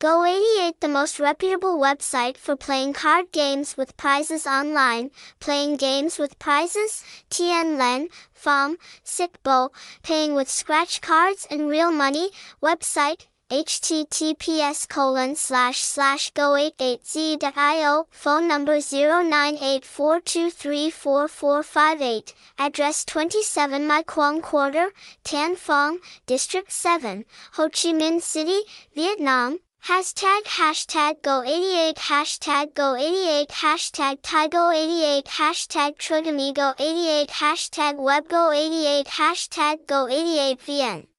Go88 the most reputable website for playing card games with prizes online, playing games with prizes, Tien Len, Pham, Bo, paying with scratch cards and real money, website, https colon slash slash go88z.io, phone number 0984234458, address 27 My Quang Quarter, Tan Phong, District 7, Ho Chi Minh City, Vietnam, Hashtag hashtag go88 hashtag go88 hashtag taigo88 hashtag choigamego88 hashtag webgo88 hashtag go88vn